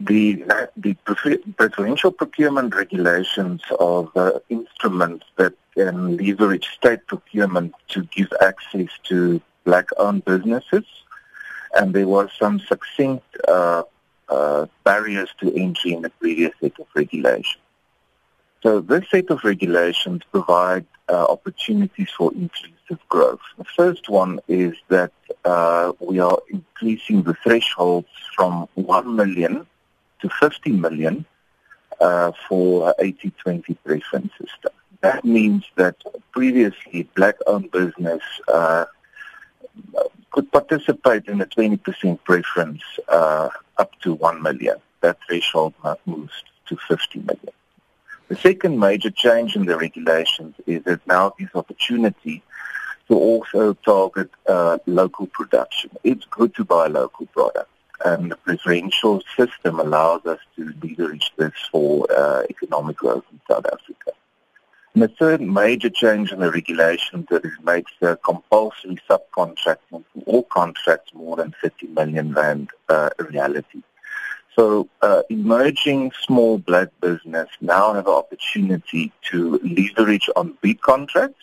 the the preferential procurement regulations are the instruments that can leverage state procurement to give access to black-owned businesses, and there were some succinct uh, uh, barriers to entry in the previous set of regulations. So this set of regulations provide uh, opportunities for inclusive growth. The first one is that uh, we are increasing the thresholds from 1 million to 50 million uh, for 80-20 preference system. That means that previously black-owned business uh, could participate in a 20% preference uh, up to 1 million. That threshold moves to 50 million. The second major change in the regulations is that now gives opportunity to also target uh, local production. It's good to buy local products and the preferential system allows us to leverage this for uh, economic growth in South Africa. And the third major change in the regulation that it makes uh, compulsory subcontracting for all contracts more than 50 million rand uh, a reality. So uh, emerging small black business now have an opportunity to leverage on big contracts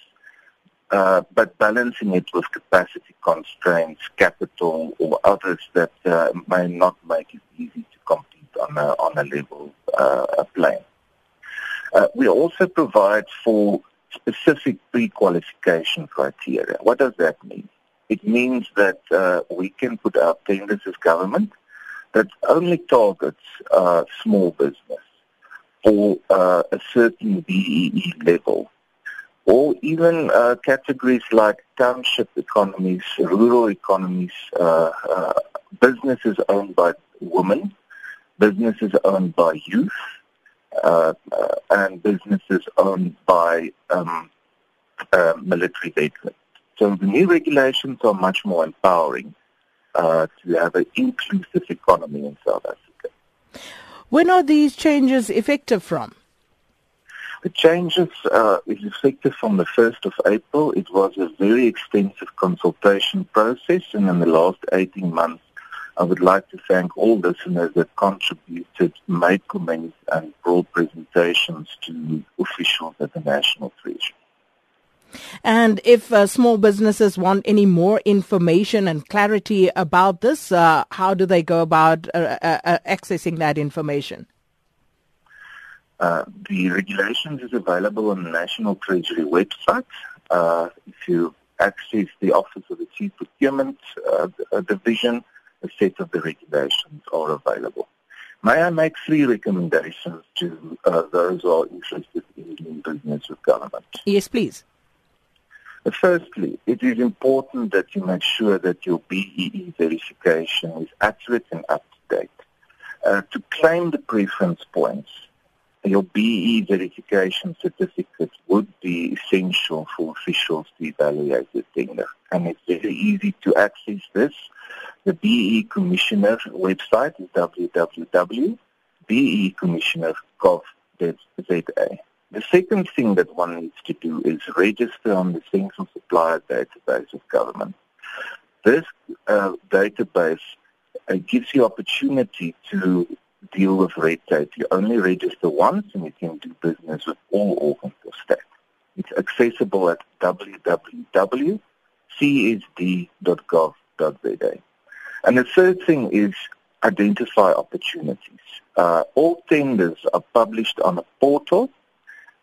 uh, but balancing it with capacity constraints, capital, or others that uh, may not make it easy to compete on a, on a level uh, plane. Uh, we also provide for specific pre-qualification criteria. What does that mean? It means that uh, we can put out tenders as government that only targets uh, small business for a certain BEE level or even uh, categories like township economies, rural economies, uh, uh, businesses owned by women, businesses owned by youth, uh, uh, and businesses owned by um, uh, military veterans. So the new regulations are much more empowering to have an inclusive economy in South Africa. When are these changes effective from? The changes uh, is effective from the 1st of April. It was a very extensive consultation process, and in the last 18 months, I would like to thank all listeners that contributed, made comments, and brought presentations to officials at the National Treasury. And if uh, small businesses want any more information and clarity about this, uh, how do they go about uh, uh, uh accessing that information? Uh, the regulations is available on the National Treasury website. Uh, if you access the Office of the Chief Procurement uh, uh, Division, a set of the regulations are available. May I make three recommendations to uh, those who are interested in doing business with government? Yes, please. Firstly, it is important that you make sure that your BEE verification is accurate and up to date. Uh, to claim the preference points, your BE verification certificate would be essential for officials to evaluate the tender. And it's very easy to access this. The BE Commissioner website is www.becommissioner.gov.za. The second thing that one needs to do is register on the Central Supplier Database of Government. This uh, database uh, gives you opportunity to deal with red tape. You only register once and you can do business with all organs of state. It's accessible at www.csd.gov.za. And the third thing is identify opportunities. Uh, all tenders are published on a portal.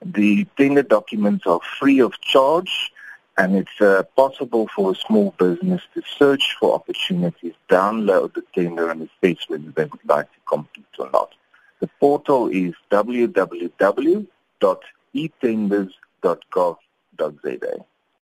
The tender documents are free of charge and it's uh, possible for a small business to search for opportunities, download the tender and assess whether they would like to compete or not. The portal is www.etenders.gov.za.